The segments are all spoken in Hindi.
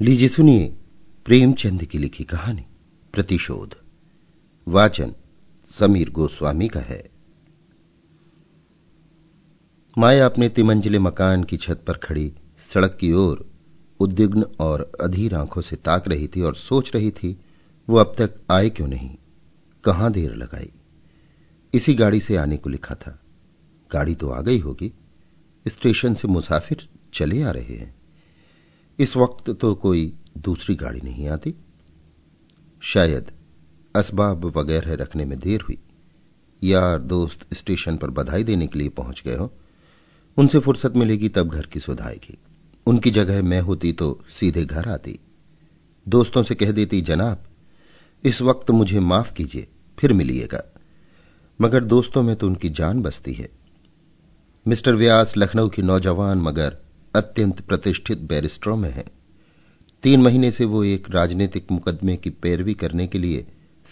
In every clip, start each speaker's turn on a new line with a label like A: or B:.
A: लीजिए सुनिए प्रेमचंद की लिखी कहानी, प्रतिशोध। वाचन समीर गोस्वामी का है। माया अपने तिमंजिले मकान की छत पर खड़ी सड़क की ओर उद्विग्न और अधीर आँखों से ताक रही थी और सोच रही थी, वो अब तक आए क्यों नहीं, कहाँ देर लगाई। इसी गाड़ी से आने को लिखा था। गाड़ी तो आ गई होगी, स्टेशन से मुसाफिर चले आ रहे हैं। इस वक्त तो कोई दूसरी गाड़ी नहीं आती। शायद असबाब वगैरह रखने में देर हुई यार दोस्त स्टेशन पर बधाई देने के लिए पहुँच गए हो। उनसे फुर्सत मिलेगी तब घर की सुधाएगी उनकी जगह मैं होती तो सीधे घर आती। दोस्तों से कह देती, जनाब, इस वक्त मुझे माफ़ कीजिए, फिर मिलिएगा। मगर दोस्तों में तो उनकी जान बसती है। मिस्टर व्यास लखनऊ की नौजवान मगर अत्यंत प्रतिष्ठित बैरिस्टरों में है। तीन महीने से वो एक राजनीतिक मुकदमे की पैरवी करने के लिए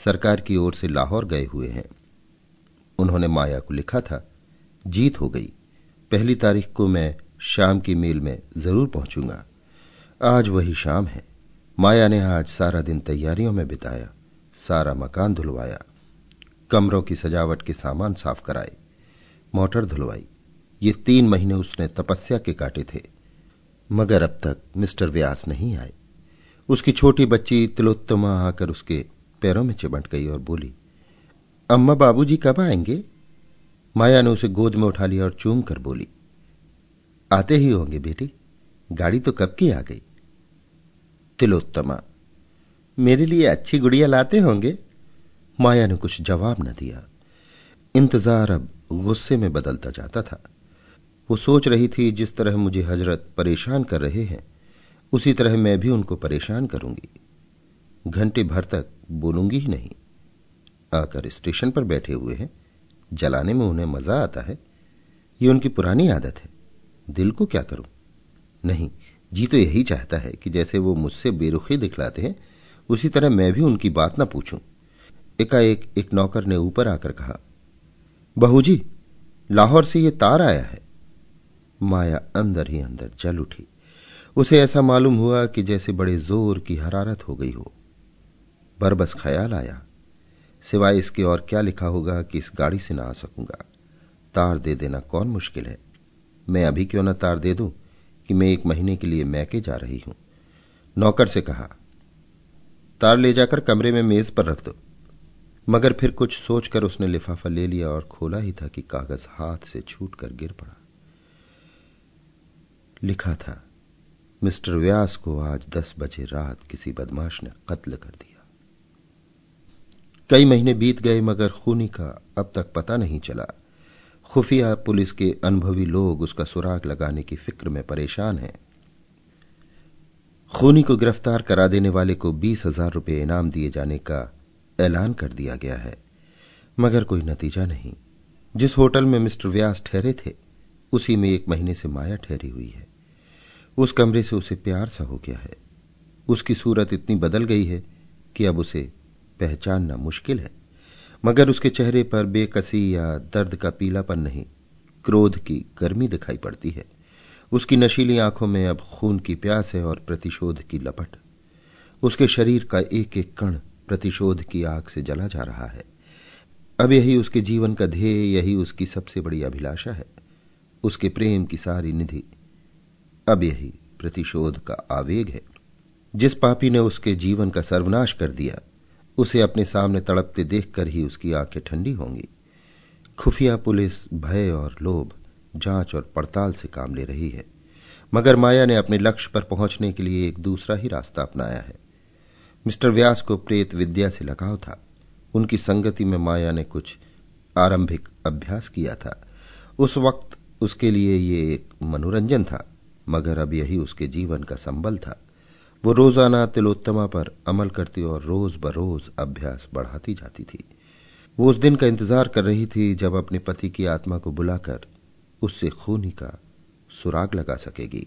A: सरकार की ओर से लाहौर गए हुए हैं। उन्होंने माया को लिखा था, जीत हो गई। पहली तारीख को मैं शाम की मील में ज़रूर पहुंचूँगा। आज वही शाम है। माया ने आज सारा दिन तैयारियों में बिताया, सारा मकान धुलवाया, कमरों की सजावट के सामान साफ़ कराए, मोटर धुलवाई। ये तीन महीने उसने तपस्या के काटे थे। मगर अब तक मिस्टर व्यास नहीं आए। उसकी छोटी बच्ची तिलोत्तमा आकर उसके पैरों में चिमट गई और बोली, अम्मा बाबूजी कब आएँगे? माया ने उसे गोद में उठा लिया और चूम कर बोली, आते ही होंगे बेटी, गाड़ी तो कब की आ गई? तिलोत्तमा, मेरे लिए अच्छी गुड़िया लाते होंगे? माया ने कुछ जवाब न दिया। इंतज़ार अब गुस्से में बदलता जाता था। वो सोच रही थी, जिस तरह मुझे हज़रत परेशान कर रहे हैं, उसी तरह मैं भी उनको परेशान करूँगी। घंटे भर तक बोलूँगी ही नहीं। आकर स्टेशन पर बैठे हुए हैं। जलाने में उन्हें मज़ा आता है। ये उनकी पुरानी आदत है। दिल को क्या करूँ? नहीं, जी तो यही चाहता है कि जैसे वो मुझसे बेरुखी दिखलाते हैं, उसी तरह मैं भी उनकी बात ना पूछूँ। एकाएक एक नौकर ने ऊपर आकर कहा, बहू जी, लाहौर से ये तार आया है। माया अंदर ही अंदर जल उठी। उसे ऐसा मालूम हुआ कि जैसे बड़े ज़ोर की हरारत हो गई हो। बरबस ख्याल आया। सिवाय इसके और क्या लिखा होगा कि इस गाड़ी से ना आ सकूँगा। तार दे देना कौन मुश्किल है? मैं अभी क्यों ना तार दे दूँ कि मैं एक महीने के लिए मैके जा रही हूँ? नौकर से कहा, तार ले जाकर कमरे में मेज पर रख दो। मगर फिर कुछ सोचकर उसने लिफाफा ले लिया और खोला ही था कि कागज़ हाथ से छूट कर गिर पड़ा। लिखा था, मिस्टर व्यास को आज दस बजे रात किसी बदमाश ने कत्ल कर दिया। कई महीने बीत गए, मगर खूनी का अब तक पता नहीं चला। खुफिया पुलिस के अनुभवी लोग उसका सुराग लगाने की फ़िक्र में परेशान हैं। खूनी को गिरफ़्तार करा देने वाले को बीस हज़ार रुपये इनाम दिए जाने का ऐलान कर दिया गया है, मगर कोई नतीजा नहीं। जिस होटल में मिस्टर व्यास ठहरे थे, उसी में एक महीने से माया ठहरी हुई है। उस कमरे से उसे प्यार सा हो गया है। उसकी सूरत इतनी बदल गई है कि अब उसे पहचानना मुश्किल है। मगर उसके चेहरे पर बेकसी या दर्द का पीलापन नहीं, क्रोध की गर्मी दिखाई पड़ती है। उसकी नशीली आँखों में अब खून की प्यास है और प्रतिशोध की लपट। उसके शरीर का एक एक कण प्रतिशोध की आग से जला जा रहा है। अब यही उसके जीवन का ध्येय, यही उसकी सबसे बड़ी अभिलाषा है। उसके प्रेम की सारी निधि अब यही प्रतिशोध का आवेग है। जिस पापी ने उसके जीवन का सर्वनाश कर दिया, उसे अपने सामने तड़पते देखकर ही उसकी आँखें ठंडी होंगी। खुफिया पुलिस भय और लोभ, जाँच और पड़ताल से काम ले रही है। मगर माया ने अपने लक्ष्य पर पहुँचने के लिए एक दूसरा ही रास्ता अपनाया है। मिस्टर व्यास को प्रेत विद्या से लगाव था। उनकी संगति में माया ने कुछ आरंभिक अभ्यास किया था। उस वक्त उसके लिए ये एक मनोरंजन था। मगर अब यही उसके जीवन का संबल था। वो रोज़ाना तिलोत्तमा पर अमल करती और रोज बरोज अभ्यास बढ़ाती जाती थी। वो उस दिन का इंतज़ार कर रही थी जब अपने पति की आत्मा को बुलाकर उससे खूनी का सुराग लगा सकेगी।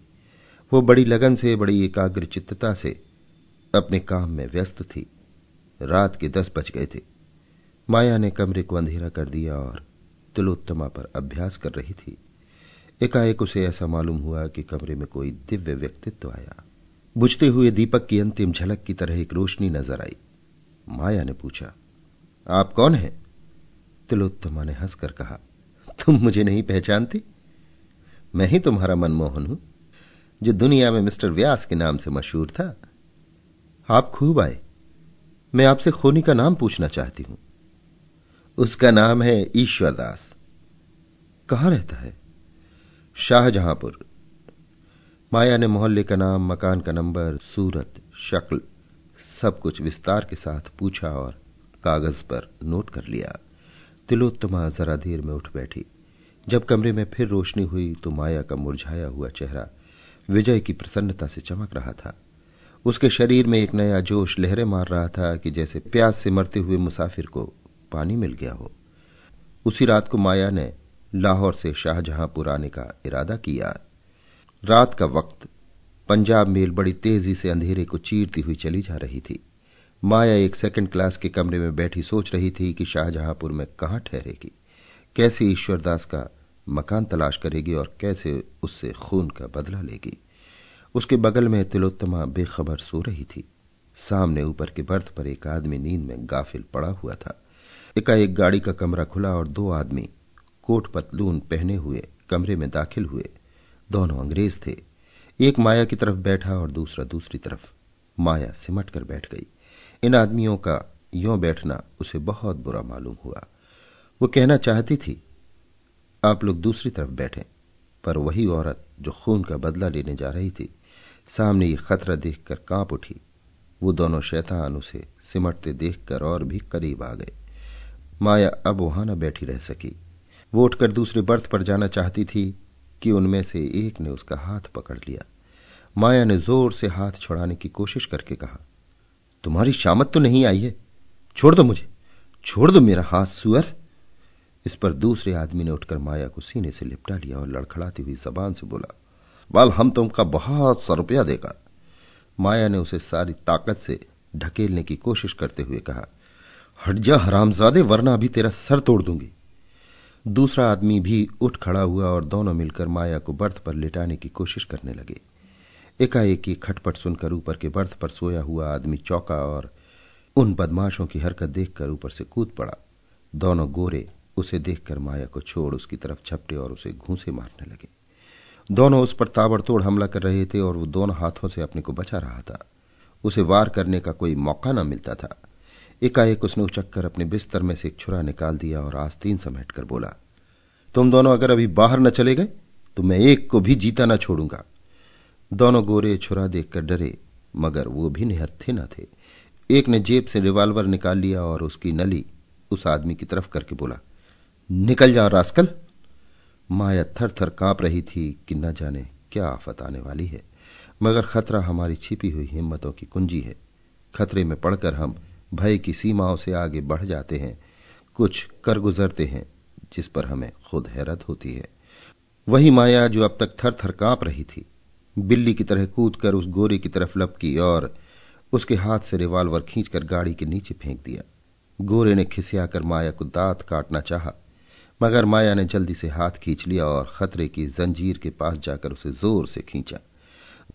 A: वो बड़ी लगन से, बड़ी एकाग्र चित्तता से अपने काम में व्यस्त थी। रात के दस बज गए थे। माया ने कमरे को अंधेरा कर दिया और तिलोत्तमा पर अभ्यास कर रही थी। एकाएक उसे ऐसा मालूम हुआ कि कमरे में कोई दिव्य व्यक्तित्व आया। बुझते हुए दीपक की अंतिम झलक की तरह एक रोशनी नज़र आई। माया ने पूछा, आप कौन हैं? तिलोत्तमा ने हंसकर कहा, तुम मुझे नहीं पहचानती? मैं ही तुम्हारा मनमोहन हूँ, जो दुनिया में मिस्टर व्यास के नाम से मशहूर था। आप खूब आए। मैं आपसे खोनी का नाम पूछना चाहती हूँ। उसका नाम है ईश्वरदास। कहाँ रहता है? शाहजहांपुर। माया ने मोहल्ले का नाम, मकान का नंबर, सूरत, शक्ल, सब कुछ विस्तार के साथ पूछा और कागज़ पर नोट कर लिया। तिलोत्तमा जरा देर में उठ बैठी। जब कमरे में फिर रोशनी हुई तो माया का मुरझाया हुआ चेहरा विजय की प्रसन्नता से चमक रहा था। उसके शरीर में एक नया जोश लहरें मार रहा था कि जैसे प्यास से मरते हुए मुसाफिर को पानी मिल गया हो। उसी रात को माया ने लाहौर से शाहजहांपुर आने का इरादा किया। रात का वक्त, पंजाब मेल बड़ी तेज़ी से अंधेरे को चीरती हुई चली जा रही थी। माया एक सेकंड क्लास के कमरे में बैठी सोच रही थी कि शाहजहांपुर में कहाँ ठहरेगी, कैसे ईश्वरदास का मकान तलाश करेगी और कैसे उससे खून का बदला लेगी। उसके बगल में तिलोत्तमा बेखबर सो रही थी। सामने ऊपर के बर्थ पर एक आदमी नींद में गाफिल पड़ा हुआ था। एकाएक गाड़ी का कमरा खुला और दो आदमी कोट पतलून पहने हुए कमरे में दाखिल हुए। दोनों अंग्रेज़ थे। एक माया की तरफ़ बैठा और दूसरा दूसरी तरफ़ माया सिमट कर बैठ गई। इन आदमियों का यों बैठना उसे बहुत बुरा मालूम हुआ। वो कहना चाहती थी, आप लोग दूसरी तरफ़ बैठे। पर वही औरत जो खून का बदला लेने जा रही थी, सामने ये खतरा देखकर काँप उठी। वो दोनों शैतान उसे सिमटते देखकर और भी करीब आ गए। माया अब वहाँ न बैठी रह सकी। वो उठकर दूसरे बर्थ पर जाना चाहती थी कि उनमें से एक ने उसका हाथ पकड़ लिया। माया ने ज़ोर से हाथ छुड़ाने की कोशिश करके कहा, तुम्हारी शामत तो नहीं आई है। छोड़ दो मुझे। छोड़ दो मेरा हाथ, सुअर। इस पर दूसरे आदमी ने उठकर माया को सीने से लिपटा लिया और लड़खड़ाती हुई जबान से बोला, बाल, हम तुमका बहुत सा रुपया देगा। माया ने उसे सारी ताकत से ढकेलने की कोशिश करते हुए कहा, हट जा हरामजादे, वरना अभी तेरा सर तोड़ दूँगी। दूसरा आदमी भी उठ खड़ा हुआ और दोनों मिलकर माया को बर्थ पर लिटाने की कोशिश करने लगे। एकाएक की खटपट सुनकर ऊपर के बर्थ पर सोया हुआ आदमी चौका और उन बदमाशों की हरकत देखकर ऊपर से कूद पड़ा। दोनों गोरे, उसे देखकर माया को छोड़ उसकी तरफ़ झपटे और उसे घूसे मारने लगे। दोनों उस पर ताबड़तोड़ हमला कर रहे थे और वो दोनों हाथों से अपने को बचा रहा था। उसे वार करने का कोई मौका न मिलता था। एकाएक उसने उचक कर अपने बिस्तर में से एक छुरा निकाल दिया और आस्तीन समेट कर बोला, तुम दोनों अगर अभी बाहर न चले गए तो मैं एक को भी जीता न छोड़ूँगा। दोनों गोरे छुरा देखकर डरे, मगर वो भी निहत्थे न थे। एक ने जेब से रिवाल्वर निकाल लिया और उसकी नली उस आदमी की तरफ़ करके बोला, निकल जाओ रास्कल। माया थर थर काँप रही थी कि न जाने क्या आफत आने वाली है, मगर खतरा हमारी छिपी हुई हिम्मतों की कुंजी है। खतरे में पड़कर हम भय की सीमाओं से आगे बढ़ जाते हैं, कुछ कर गुजरते हैं, जिस पर हमें खुद हैरत होती है। वही माया जो अब तक थर थर काँप रही थी, बिल्ली की तरह कूद कर उस गोरे की तरफ़ लपकी और उसके हाथ से रिवाल्वर खींचकर गाड़ी के नीचे फेंक दिया। गोरे ने खिसियाकर माया को दांत काटना चाहा, मगर माया ने जल्दी से हाथ खींच लिया और खतरे की जंजीर के पास जाकर उसे ज़ोर से खींचा।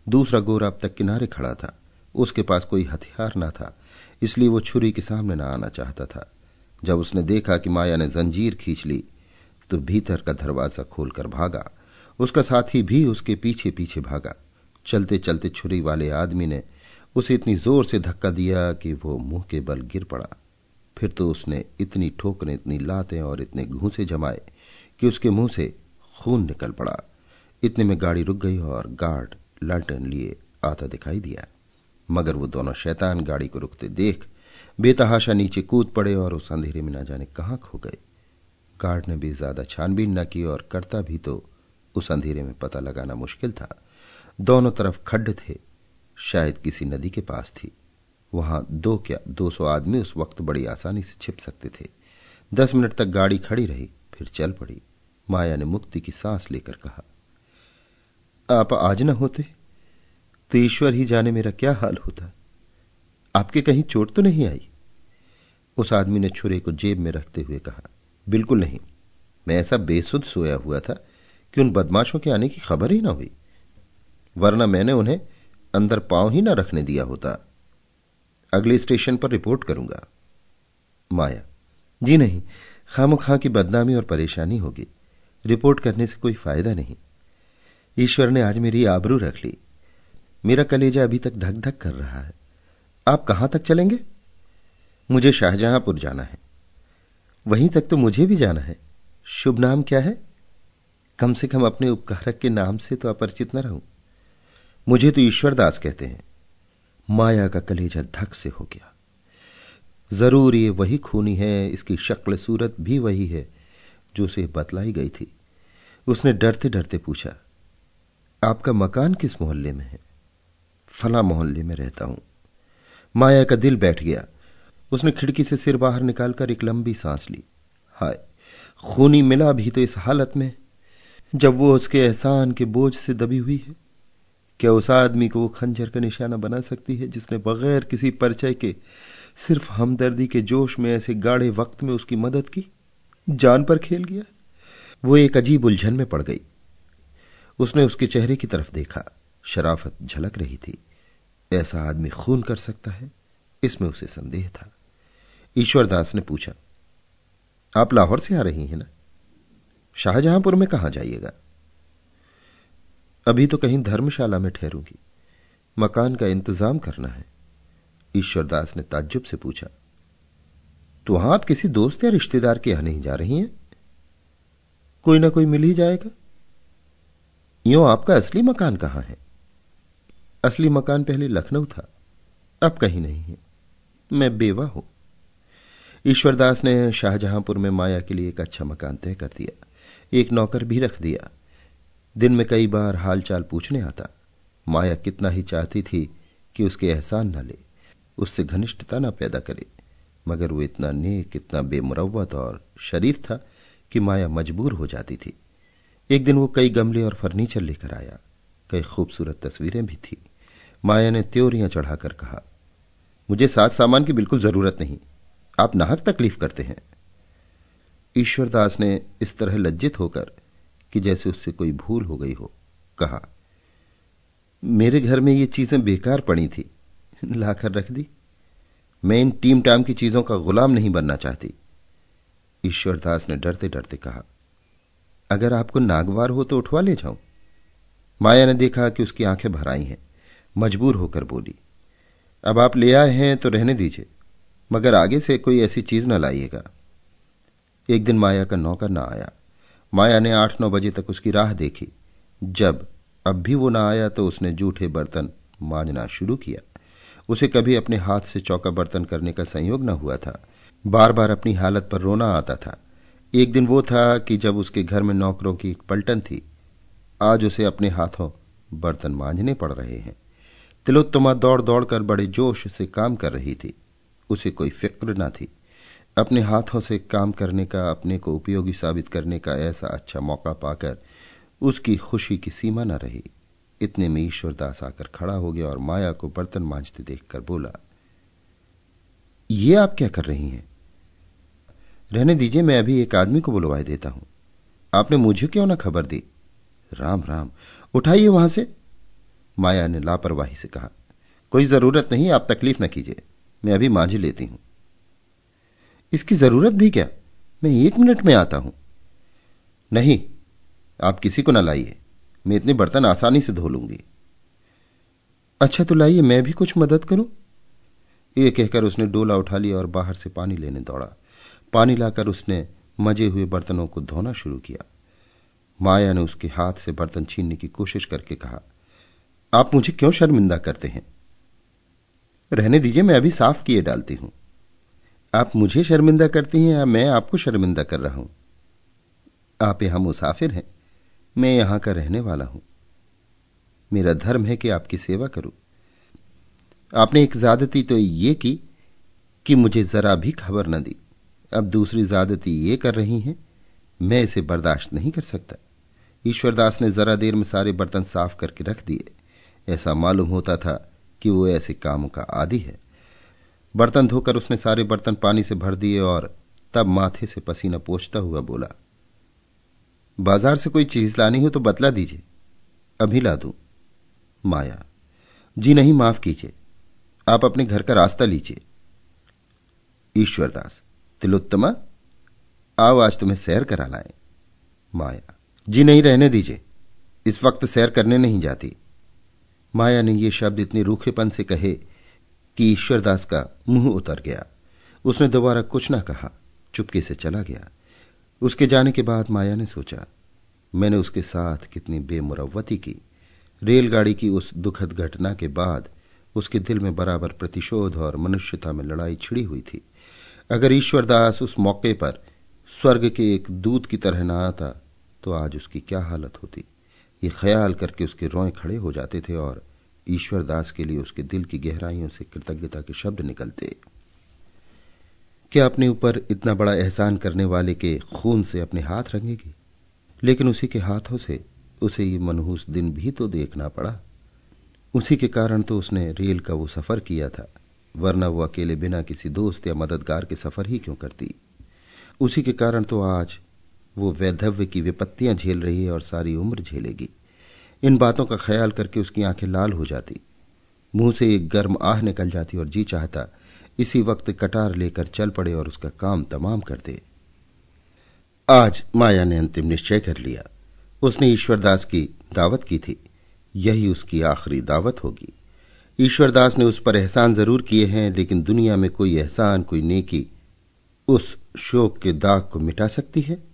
A: दूसरा गोरा अब तक किनारे खड़ा था, उसके पास कोई हथियार ना था। इसलिए वो छुरी के सामने न आना चाहता था। जब उसने देखा कि माया ने जंजीर खींच ली तो भीतर का दरवाज़ा खोलकर भागा। उसका साथी भी उसके पीछे पीछे भागा। चलते चलते छुरी वाले आदमी ने उसे इतनी ज़ोर से धक्का दिया कि वो मुँह के बल गिर पड़ा। फिर तो उसने इतनी ठोकरें, इतनी लातें और इतने घूसे जमाए कि उसके मुँह से खून निकल पड़ा। इतने में गाड़ी रुक गई और गार्ड लालटेन लिए आता दिखाई दिया। मगर वो दोनों शैतान गाड़ी को रुकते देख, बेतहाशा नीचे कूद पड़े और उस अंधेरे में न जाने कहाँ खो गए। गार्ड ने भी ज़्यादा छानबीन न की और करता भी तो उस अंधेरे में पता लगाना मुश्किल था। दोनों तरफ़ खड्ड थे, शायद किसी नदी के पास थी। वहाँ दो क्या दो सौ आदमी उस वक्त बड़ी आसानी से छिप सकते थे। दस मिनट तक गाड़ी खड़ी रही, फिर चल पड़ी। माया ने मुक्ति की सांस लेकर कहा, आप आज न होते? तो ईश्वर ही जाने मेरा क्या हाल होता। आपके कहीं चोट तो नहीं आई? उस आदमी ने छुरे को जेब में रखते हुए कहा, बिल्कुल नहीं। मैं ऐसा बेसुध सोया हुआ था कि उन बदमाशों के आने की खबर ही ना हुई। वरना मैंने उन्हें अंदर पाँव ही ना रखने दिया होता। अगले स्टेशन पर रिपोर्ट करूँगा। माया, जी नहीं खाम खां की बदनामी और परेशानी होगी। रिपोर्ट करने से कोई फ़ायदा नहीं। ईश्वर ने आज मेरी आबरू रख ली। मेरा कलेजा अभी तक धक धक कर रहा है। आप कहाँ तक चलेंगे? मुझे शाहजहांपुर जाना है। वहीं तक तो मुझे भी जाना है। शुभ नाम क्या है? कम से कम अपने उपकारक के नाम से तो अपरिचित न रहूँ। मुझे तो ईश्वरदास कहते हैं। माया का कलेजा धक से हो गया। ज़रूर ये वही खूनी है, इसकी शक्ल सूरत भी वही है, जो उसे बतलाई गई थी। उसने डरते डरते पूछा, आपका मकान किस मोहल्ले में है? फला मोहल्ले में रहता हूँ। माया का दिल बैठ गया। उसने खिड़की से सिर बाहर निकालकर एक लंबी सांस ली। हाय, खूनी मिला भी तो इस हालत में। जब वो उसके एहसान के बोझ से दबी हुई है, क्या उस आदमी को वो खंजर का निशाना बना सकती है जिसने बगैर किसी परिचय के सिर्फ़ हमदर्दी के जोश में ऐसे गाढ़े वक्त में उसकी मदद की? जान पर खेल गया? वो एक अजीब उलझन में पड़ गई। उसने उसके चेहरे की तरफ़ देखा। शराफत झलक रही थी। ऐसा आदमी खून कर सकता है? इसमें उसे संदेह था। ईश्वरदास ने पूछा, आप लाहौर से आ रही हैं ना? शाहजहांपुर में कहाँ जाइएगा? अभी तो कहीं धर्मशाला में ठहरूँगी। मकान का इंतज़ाम करना है। ईश्वरदास ने ताज्जुब से पूछा तो वहाँ आप किसी दोस्त या रिश्तेदार के यहाँ नहीं जा रही हैं? कोई ना कोई मिल ही जाएगा। यो आपका असली मकान कहाँ है? असली मकान पहले लखनऊ था। अब कहीं नहीं है। मैं बेवा हूँ। ईश्वरदास ने शाहजहांपुर में माया के लिए एक अच्छा मकान तय कर दिया। एक नौकर भी रख दिया। दिन में कई बार हालचाल पूछने आता। माया कितना ही चाहती थी कि उसके एहसान न ले। उससे घनिष्ठता न पैदा करे। मगर वो इतना नेक, इतना बेमुरवत और शरीफ था कि माया मजबूर हो जाती थी। एक दिन वो कई गमले और फर्नीचर लेकर आया। कई खूबसूरत तस्वीरें भी थी। माया ने त्योरियाँ चढ़ाकर कहा, मुझे साथ सामान की बिल्कुल ज़रूरत नहीं, आप नाहक तकलीफ़ करते हैं। ईश्वरदास ने इस तरह लज्जित होकर कि जैसे उससे कोई भूल हो गई हो, कहा, मेरे घर में ये चीज़ें बेकार पड़ी थी, लाकर रख दी। मैं इन टीम टाम की चीज़ों का गुलाम नहीं बनना चाहती। ईश्वरदास ने डरते डरते कहा, अगर आपको नागवार हो तो उठवा ले जाऊँ। माया ने देखा कि उसकी आँखें भर आई हैं। मजबूर होकर बोली, अब आप ले आए हैं तो रहने दीजिए, मगर आगे से कोई ऐसी चीज़ न लाइएगा. एक दिन माया का नौकर ना आया। माया ने आठ नौ बजे तक उसकी राह देखी। जब अब भी वो ना आया तो उसने जूठे बर्तन मांजना शुरू किया। उसे कभी अपने हाथ से चौका बर्तन करने का संयोग न हुआ था। बार बार अपनी हालत पर रोना आता था। एक दिन वो था कि जब उसके घर में नौकरों की एक पलटन थी, आज उसे अपने हाथों बर्तन मांझने पड़ रहे हैं। तिलोत्तमा दौड़ दौड़कर बड़े जोश से काम कर रही थी। उसे कोई फ़िक्र न थी। अपने हाथों से काम करने का, अपने को उपयोगी साबित करने का ऐसा अच्छा मौका पाकर उसकी खुशी की सीमा न रही। इतने में ईश्वरदास आकर खड़ा हो गया और माया को बर्तन मांझते देखकर बोला, ये आप क्या कर रही हैं? रहने दीजिए, मैं अभी एक आदमी को बुलवाए देता हूँ। आपने मुझे क्यों ना खबर दी? राम राम, उठाइए वहाँ से। माया ने लापरवाही से कहा, कोई ज़रूरत नहीं, आप तकलीफ़ न कीजिए। मैं अभी मांझी लेती हूँ। इसकी ज़रूरत भी क्या? मैं एक मिनट में आता हूँ। नहीं, आप किसी को ना लाइए। मैं इतने बर्तन आसानी से धो लूँगी। अच्छा तो लाइए, मैं भी कुछ मदद करूँ? ये कहकर उसने डोला उठा लिया और बाहर से पानी लेने दौड़ा। पानी लाकर उसने मज़े हुए बर्तनों को धोना शुरू किया। माया ने उसके हाथ से बर्तन छीनने की कोशिश करके कहा आप मुझे क्यों शर्मिंदा करते हैं? रहने दीजिए, मैं अभी साफ़ किए डालती हूँ। आप मुझे शर्मिंदा करती हैं या मैं आपको शर्मिंदा कर रहा हूँ? आप यहाँ मुसाफिर हैं, मैं यहाँ का रहने वाला हूँ। मेरा धर्म है कि आपकी सेवा करूँ। आपने एक ज्यादती तो ये की कि मुझे जरा भी खबर न दी। अब दूसरी ज्यादती ये कर रही हैं, मैं इसे बर्दाश्त नहीं कर सकता। ईश्वरदास ने जरा देर में सारे बर्तन साफ़ करके रख दिए। ऐसा मालूम होता था कि वो ऐसे कामों का आदि है। बर्तन धोकर उसने सारे बर्तन पानी से भर दिए और तब माथे से पसीना पोछता हुआ बोला, बाज़ार से कोई चीज़ लानी हो तो बतला दीजिए। अभी ला दू। माया, जी नहीं, माफ़ कीजिए। आप अपने घर का रास्ता लीजिए। ईश्वरदास, तिलोत्तमा, आओ आज तुम्हें सैर करा लाए। माया, जी नहीं, रहने दीजिए। इस वक्त सैर करने नहीं जाती। माया ने ये शब्द इतने रूखेपन से कहे कि ईश्वरदास का मुँह उतर गया। उसने दोबारा कुछ ना कहा, चुपके से चला गया। उसके जाने के बाद माया ने सोचा, मैंने उसके साथ कितनी बेमुरवती की। रेलगाड़ी की उस दुखद घटना के बाद उसके दिल में बराबर प्रतिशोध और मनुष्यता में लड़ाई छिड़ी हुई थी। अगर ईश्वरदास उस मौके पर स्वर्ग के एक दूत की तरह न आता तो आज उसकी क्या हालत होती? ये ख्याल करके उसके रोए खड़े हो जाते थे और ईश्वरदास के लिए उसके दिल की गहराइयों से कृतज्ञता के शब्द निकलते। क्या अपने ऊपर इतना बड़ा एहसान करने वाले के खून से अपने हाथ रंगेगी? लेकिन उसी के हाथों से उसे ये मनहूस दिन भी तो देखना पड़ा। उसी के कारण तो उसने रेल का वो सफ़र किया था, वरना वो अकेले बिना किसी दोस्त या मददगार के सफ़र ही क्यों करती? उसी के कारण तो आज वो वैधव्य की विपत्तियाँ झेल रही है और सारी उम्र झेलेगी। इन बातों का ख्याल करके उसकी आँखें लाल हो जाती। मुँह से एक गर्म आह निकल जाती और जी चाहता, इसी वक्त कटार लेकर चल पड़े और उसका काम तमाम कर दे। आज माया ने अंतिम निश्चय कर लिया। उसने ईश्वरदास की दावत की थी। यही उसकी आखिरी दावत होगी। ईश्वरदास ने उस पर एहसान ज़रूर किए हैं, लेकिन दुनिया में कोई एहसान, कोई नेकी उस शोक के दाग को मिटा सकती है?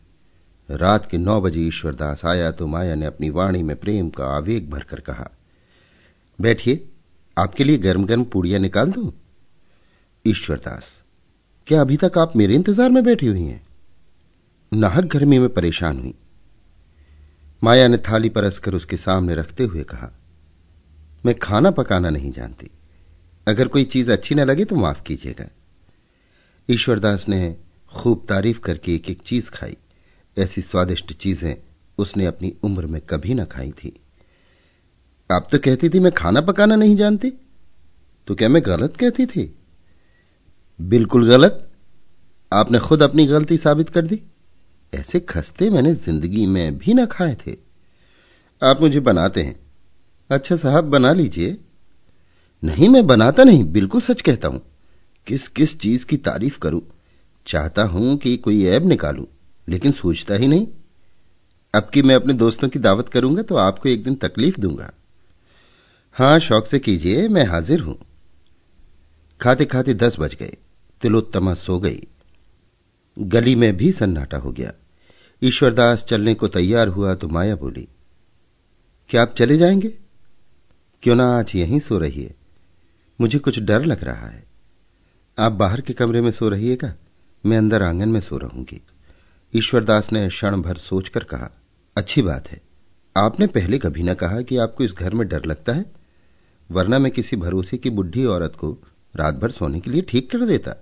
A: रात के नौ बजे ईश्वरदास आया तो माया ने अपनी वाणी में प्रेम का आवेग भरकर कहा, बैठिए, आपके लिए गर्म गर्म पूड़ियाँ निकाल दू? ईश्वरदास, क्या अभी तक आप मेरे इंतज़ार में बैठी हुई हैं? नाहक गर्मी में परेशान हुई। माया ने थाली परसकर उसके सामने रखते हुए कहा, मैं खाना पकाना नहीं जानती। अगर कोई चीज़ अच्छी न लगे तो माफ़ कीजिएगा। ईश्वरदास ने खूब तारीफ़ करके एक एक चीज़ खाई। ऐसी स्वादिष्ट चीज़ें उसने अपनी उम्र में कभी न खाई थी। आप तो कहती थी, मैं खाना पकाना नहीं जानती। तो क्या मैं गलत कहती थी? बिल्कुल गलत। आपने खुद अपनी गलती साबित कर दी। ऐसे खस्ते मैंने ज़िंदगी में भी ना खाए थे। आप मुझे बनाते हैं। अच्छा साहब, बना लीजिए। नहीं, मैं बनाता नहीं, बिल्कुल सच कहता हूँ। किस किस चीज़ की तारीफ़ करूँ? चाहता हूँ कि कोई ऐब निकालूं। लेकिन सोचता ही नहीं। अब की मैं अपने दोस्तों की दावत करूँगा तो आपको एक दिन तकलीफ़ दूँगा। हाँ, शौक से कीजिए, मैं हाजिर हूँ। खाते खाते दस बज गए। तिलोत्तमा सो गई। गली में भी सन्नाटा हो गया। ईश्वरदास चलने को तैयार हुआ तो माया बोली, क्या आप चले जाएँगे? क्यों ना आज यहीं सो रही है? मुझे कुछ डर लग रहा है। आप बाहर के कमरे में सो रहिएगा, मैं अंदर आँगन में सो रहूँगी। ईश्वरदास ने क्षण भर सोचकर कहा, अच्छी बात है। आपने पहले कभी न कहा कि आपको इस घर में डर लगता है? वरना मैं किसी भरोसे की बुढ़ी औरत को रात भर सोने के लिए ठीक कर देता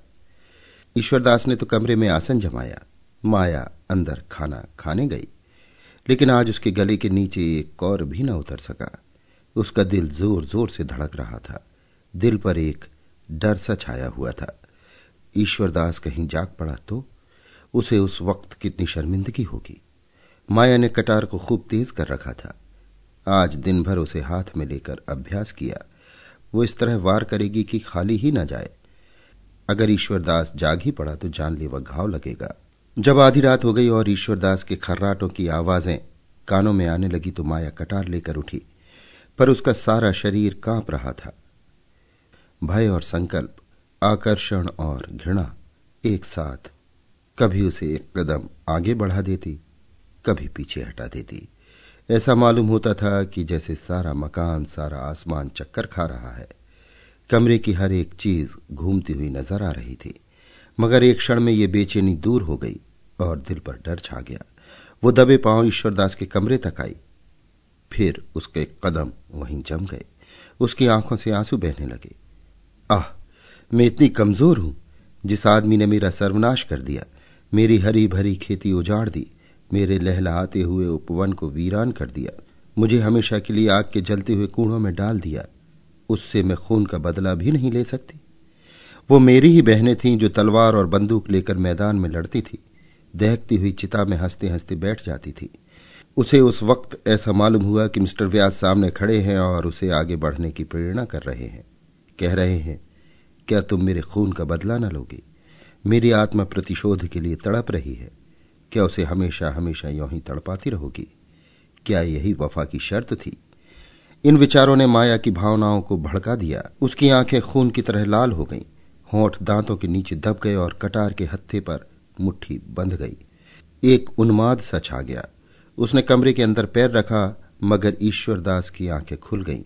A: ईश्वरदास ने तो कमरे में आसन जमाया, माया अंदर खाना खाने गई। लेकिन आज उसके गले के नीचे एक कौर भी न उतर सका। उसका दिल ज़ोर ज़ोर से धड़क रहा था। दिल पर एक डर सा छाया हुआ था। ईश्वरदास कहीं जाग पड़ा तो उसे उस वक्त कितनी शर्मिंदगी होगी। माया ने कटार को खूब तेज कर रखा था। आज दिन भर उसे हाथ में लेकर अभ्यास किया। वो इस तरह वार करेगी कि खाली ही ना जाए। अगर ईश्वरदास जाग ही पड़ा तो जानलेवा घाव लगेगा। जब आधी रात हो गई और ईश्वरदास के खर्राटों की आवाज़ें कानों में आने लगी तो माया कटार लेकर उठी। पर उसका सारा शरीर काँप रहा था। भय और संकल्प, आकर्षण और घृणा एक साथ कभी उसे एक कदम आगे बढ़ा देती, कभी पीछे हटा देती। ऐसा मालूम होता था कि जैसे सारा मकान, सारा आसमान चक्कर खा रहा है, कमरे की हर एक चीज़ घूमती हुई नज़र आ रही थी। मगर एक क्षण में यह बेचैनी दूर हो गई और दिल पर डर छा गया। वो दबे पाँव ईश्वरदास के कमरे तक आई। फिर उसके कदम वहीं जम गए। उसकी आँखों से आँसू बहने लगे। आह, मैं इतनी कमज़ोर हूँ, जिस आदमी ने मेरा सर्वनाश कर दिया। मेरी हरी भरी खेती उजाड़ दी, मेरे लहलाते हुए उपवन को वीरान कर दिया, मुझे हमेशा के लिए आग के जलते हुए कूड़ों में डाल दिया, उससे मैं खून का बदला भी नहीं ले सकती। वो मेरी ही बहनें थीं जो तलवार और बंदूक लेकर मैदान में लड़ती थी, दहकती हुई चिता में हँसते हँसते बैठ जाती थी। उसे उस वक्त ऐसा मालूम हुआ कि मिस्टर व्यास सामने खड़े हैं और उसे आगे बढ़ने की प्रेरणा कर रहे हैं, कह रहे हैं, क्या तुम मेरे खून का बदला न लोगे? मेरी आत्मा प्रतिशोध के लिए तड़प रही है। क्या उसे हमेशा हमेशा यों ही तड़पाती रहोगी? क्या यही वफा की शर्त थी? इन विचारों ने माया की भावनाओं को भड़का दिया। उसकी आँखें खून की तरह लाल हो गईं। होठ दांतों के नीचे दब गए और कटार के हत्थे पर मुट्ठी बंध गई। एक उन्माद सा छा गया। उसने कमरे के अंदर पैर रखा, मगर ईश्वरदास की आँखें खुल गईं।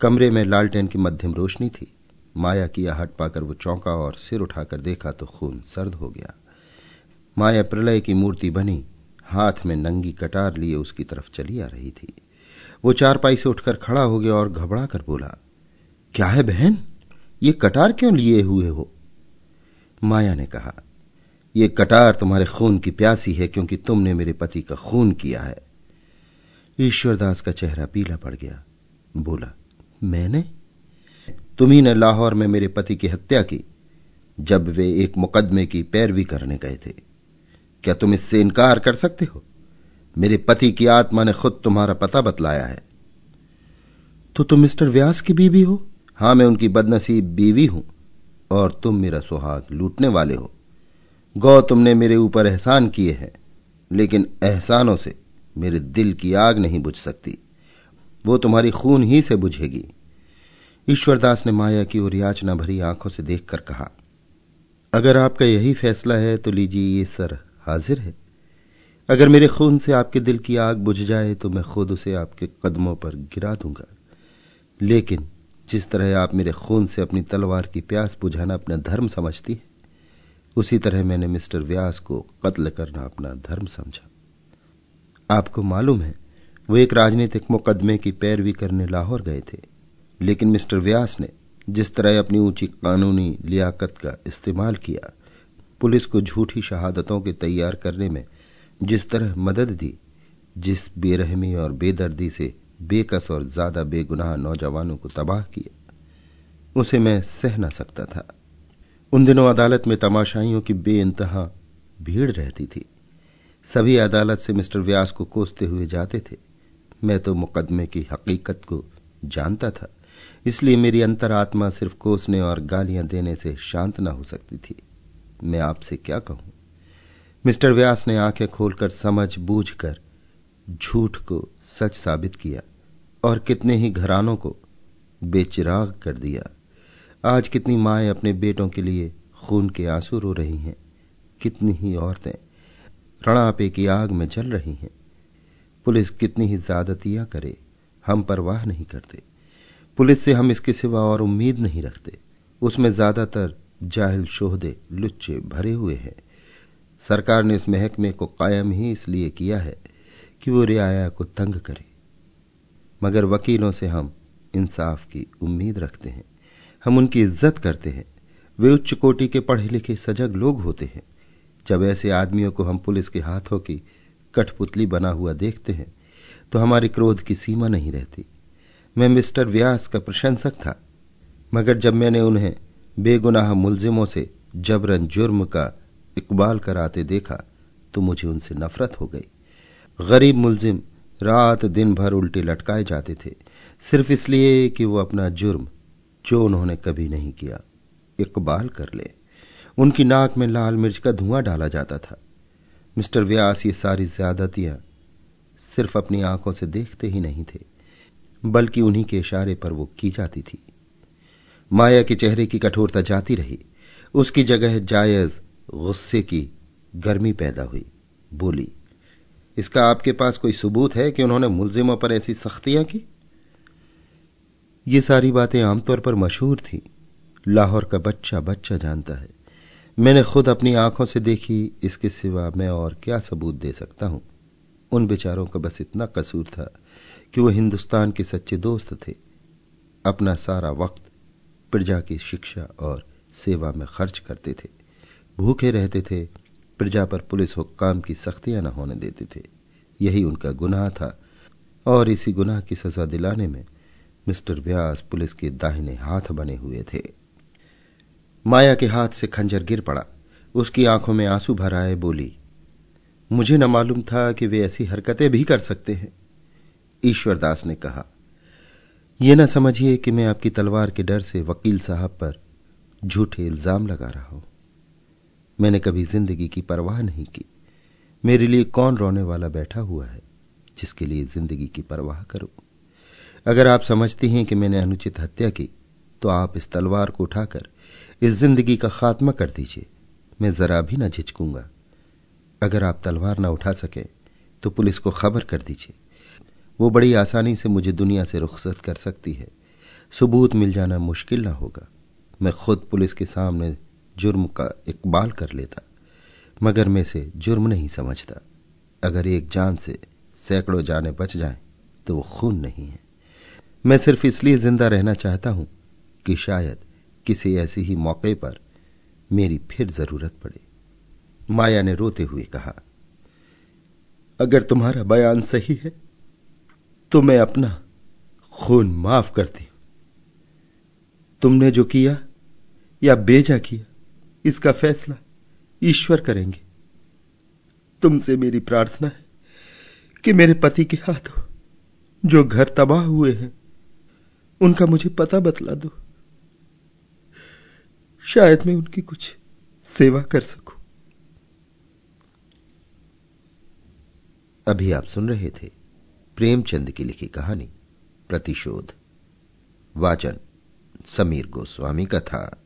A: कमरे में लालटेन की मध्यम रोशनी थी। माया की आहट पाकर वो चौंका और सिर उठाकर देखा तो खून सर्द हो गया। माया प्रलय की मूर्ति बनी, हाथ में नंगी कटार लिए उसकी तरफ़ चली आ रही थी। वो चारपाई से उठकर खड़ा हो गया और घबरा कर बोला, क्या है बहन? ये कटार क्यों लिए हुए हो? माया ने कहा यह कटार तुम्हारे खून की प्यासी है क्योंकि तुमने मेरे पति का खून किया है। ईश्वरदास का चेहरा पीला पड़ गया। बोला, मैंने? तुम्ही ने लाहौर में मेरे पति की हत्या की, जब वे एक मुकदमे की पैरवी करने गए थे। क्या तुम इससे इनकार कर सकते हो? मेरे पति की आत्मा ने खुद तुम्हारा पता बतलाया है। तो तुम मिस्टर व्यास की बीवी हो? हाँ, मैं उनकी बदनसीब बीवी हूँ, और तुम मेरा सुहाग लूटने वाले हो। गौ, तुमने मेरे ऊपर एहसान किए हैं, लेकिन एहसानों से मेरे दिल की आग नहीं बुझ सकती। वो तुम्हारी खून ही से बुझेगी। ईश्वरदास ने माया की ओर याचना भरी आँखों से देखकर कहा, अगर आपका यही फैसला है तो लीजिए ये सर हाजिर है। अगर मेरे खून से आपके दिल की आग बुझ जाए तो मैं खुद उसे आपके कदमों पर गिरा दूँगा। लेकिन जिस तरह आप मेरे खून से अपनी तलवार की प्यास बुझाना अपना धर्म समझती है, उसी तरह मैंने मिस्टर व्यास को कत्ल करना अपना धर्म समझा। आपको मालूम है, वो एक राजनीतिक मुकदमे की पैरवी करने लाहौर गए थे। लेकिन मिस्टर व्यास ने जिस तरह अपनी ऊँची कानूनी लियाकत का इस्तेमाल किया, पुलिस को झूठी शहादतों के तैयार करने में जिस तरह मदद दी, जिस बेरहमी और बेदर्दी से बेकस और ज़्यादा बेगुनाह नौजवानों को तबाह किया, उसे मैं सह न सकता था। उन दिनों अदालत में तमाशाइयों की बेइंतहा भीड़ रहती थी। सभी अदालत से मिस्टर व्यास को कोसते हुए जाते थे। मैं तो मुकदमे की हकीकत को जानता था। इसलिए मेरी अंतरात्मा सिर्फ़ कोसने और गालियाँ देने से शांत न हो सकती थी। मैं आपसे क्या कहूँ? मिस्टर व्यास ने आँखें खोलकर समझ बूझ कर झूठ को सच साबित किया और कितने ही घरानों को बेचिराग कर दिया। आज कितनी माए अपने बेटों के लिए खून के आँसू रो रही हैं। कितनी ही औरतें रणापे की आग में जल रही हैं। पुलिस कितनी ही ज्यादतियाँ करे, हम परवाह नहीं करते। पुलिस से हम इसके सिवा और उम्मीद नहीं रखते। उसमें ज़्यादातर जाहिल शोहदे लुच्चे भरे हुए हैं। सरकार ने इस महकमे को कायम ही इसलिए किया है कि वो रियाया को तंग करे। मगर वकीलों से हम इंसाफ की उम्मीद रखते हैं। हम उनकी इज़्ज़त करते हैं। वे उच्च कोटि के पढ़े लिखे सजग लोग होते हैं। जब ऐसे आदमियों को हम पुलिस के हाथों की कठपुतली बना हुआ देखते हैं तो हमारी क्रोध की सीमा नहीं रहती। मैं मिस्टर व्यास का प्रशंसक था, मगर जब मैंने उन्हें बेगुनाह मुलजिमों से जबरन जुर्म का इकबाल कराते देखा तो मुझे उनसे नफरत हो गई। गरीब मुलजिम रात दिन भर उल्टे लटकाए जाते थे, सिर्फ़ इसलिए कि वो अपना जुर्म, जो उन्होंने कभी नहीं किया, इकबाल कर ले। उनकी नाक में लाल मिर्च का धुआँ डाला जाता था। मिस्टर व्यास ये सारी ज्यादतियाँ सिर्फ़ अपनी आँखों से देखते ही नहीं थे। बल्कि उन्हीं के इशारे पर वो की जाती थी। माया के चेहरे की कठोरता जाती रही। उसकी जगह जायज़ गुस्से की गर्मी पैदा हुई। बोली, इसका आपके पास कोई सबूत है कि उन्होंने मुलजिमों पर ऐसी सख्तियाँ की? ये सारी बातें आमतौर पर मशहूर थी। लाहौर का बच्चा बच्चा जानता है। मैंने खुद अपनी आँखों से देखी, इसके सिवा मैं और क्या सबूत दे सकता हूँ? उन बेचारों का बस इतना कसूर था। कि वो हिंदुस्तान के सच्चे दोस्त थे। अपना सारा वक्त प्रजा की शिक्षा और सेवा में खर्च करते थे। भूखे रहते थे, प्रजा पर पुलिस हुक्काम की सख्तियाँ न होने देते थे। यही उनका गुनाह था। और इसी गुनाह की सजा दिलाने में मिस्टर व्यास पुलिस के दाहिने हाथ बने हुए थे। माया के हाथ से खंजर गिर पड़ा। उसकी आँखों में आँसू भर आए बोली, मुझे न मालूम था कि वे ऐसी हरकतें भी कर सकते हैं। ईश्वरदास ने कहा यह न समझिए कि मैं आपकी तलवार के डर से वकील साहब पर झूठे इल्ज़ाम लगा रहा हूँ। मैंने कभी ज़िंदगी की परवाह नहीं की। मेरे लिए कौन रोने वाला बैठा हुआ है, जिसके लिए ज़िंदगी की परवाह करो? अगर आप समझती हैं कि मैंने अनुचित हत्या की तो आप इस तलवार को उठाकर इस ज़िंदगी का खात्मा कर दीजिए। मैं जरा भी ना झिझकूँगा। अगर आप तलवार ना उठा सके तो पुलिस को खबर कर दीजिए। वो बड़ी आसानी से मुझे दुनिया से रुखसत कर सकती है। सबूत मिल जाना मुश्किल ना होगा। मैं खुद पुलिस के सामने जुर्म का इकबाल कर लेता, मगर मैं से जुर्म नहीं समझता। अगर एक जान से सैकड़ों जाने बच जाएँ तो वो खून नहीं है। मैं सिर्फ़ इसलिए ज़िंदा रहना चाहता हूँ कि शायद किसी ऐसे ही मौके पर मेरी फिर ज़रूरत पड़े। माया ने रोते हुए कहा, अगर तुम्हारा बयान सही है तो मैं अपना खून माफ़ करती हूँ। तुमने जो किया या बेजा किया, इसका फैसला ईश्वर करेंगे। तुमसे मेरी प्रार्थना है कि मेरे पति के हाथों जो घर तबाह हुए हैं, उनका मुझे पता बतला दो। शायद मैं उनकी कुछ सेवा कर सकूँ। अभी आप सुन रहे थे प्रेमचंद की लिखी कहानी प्रतिशोध। वाचन समीर गोस्वामी का था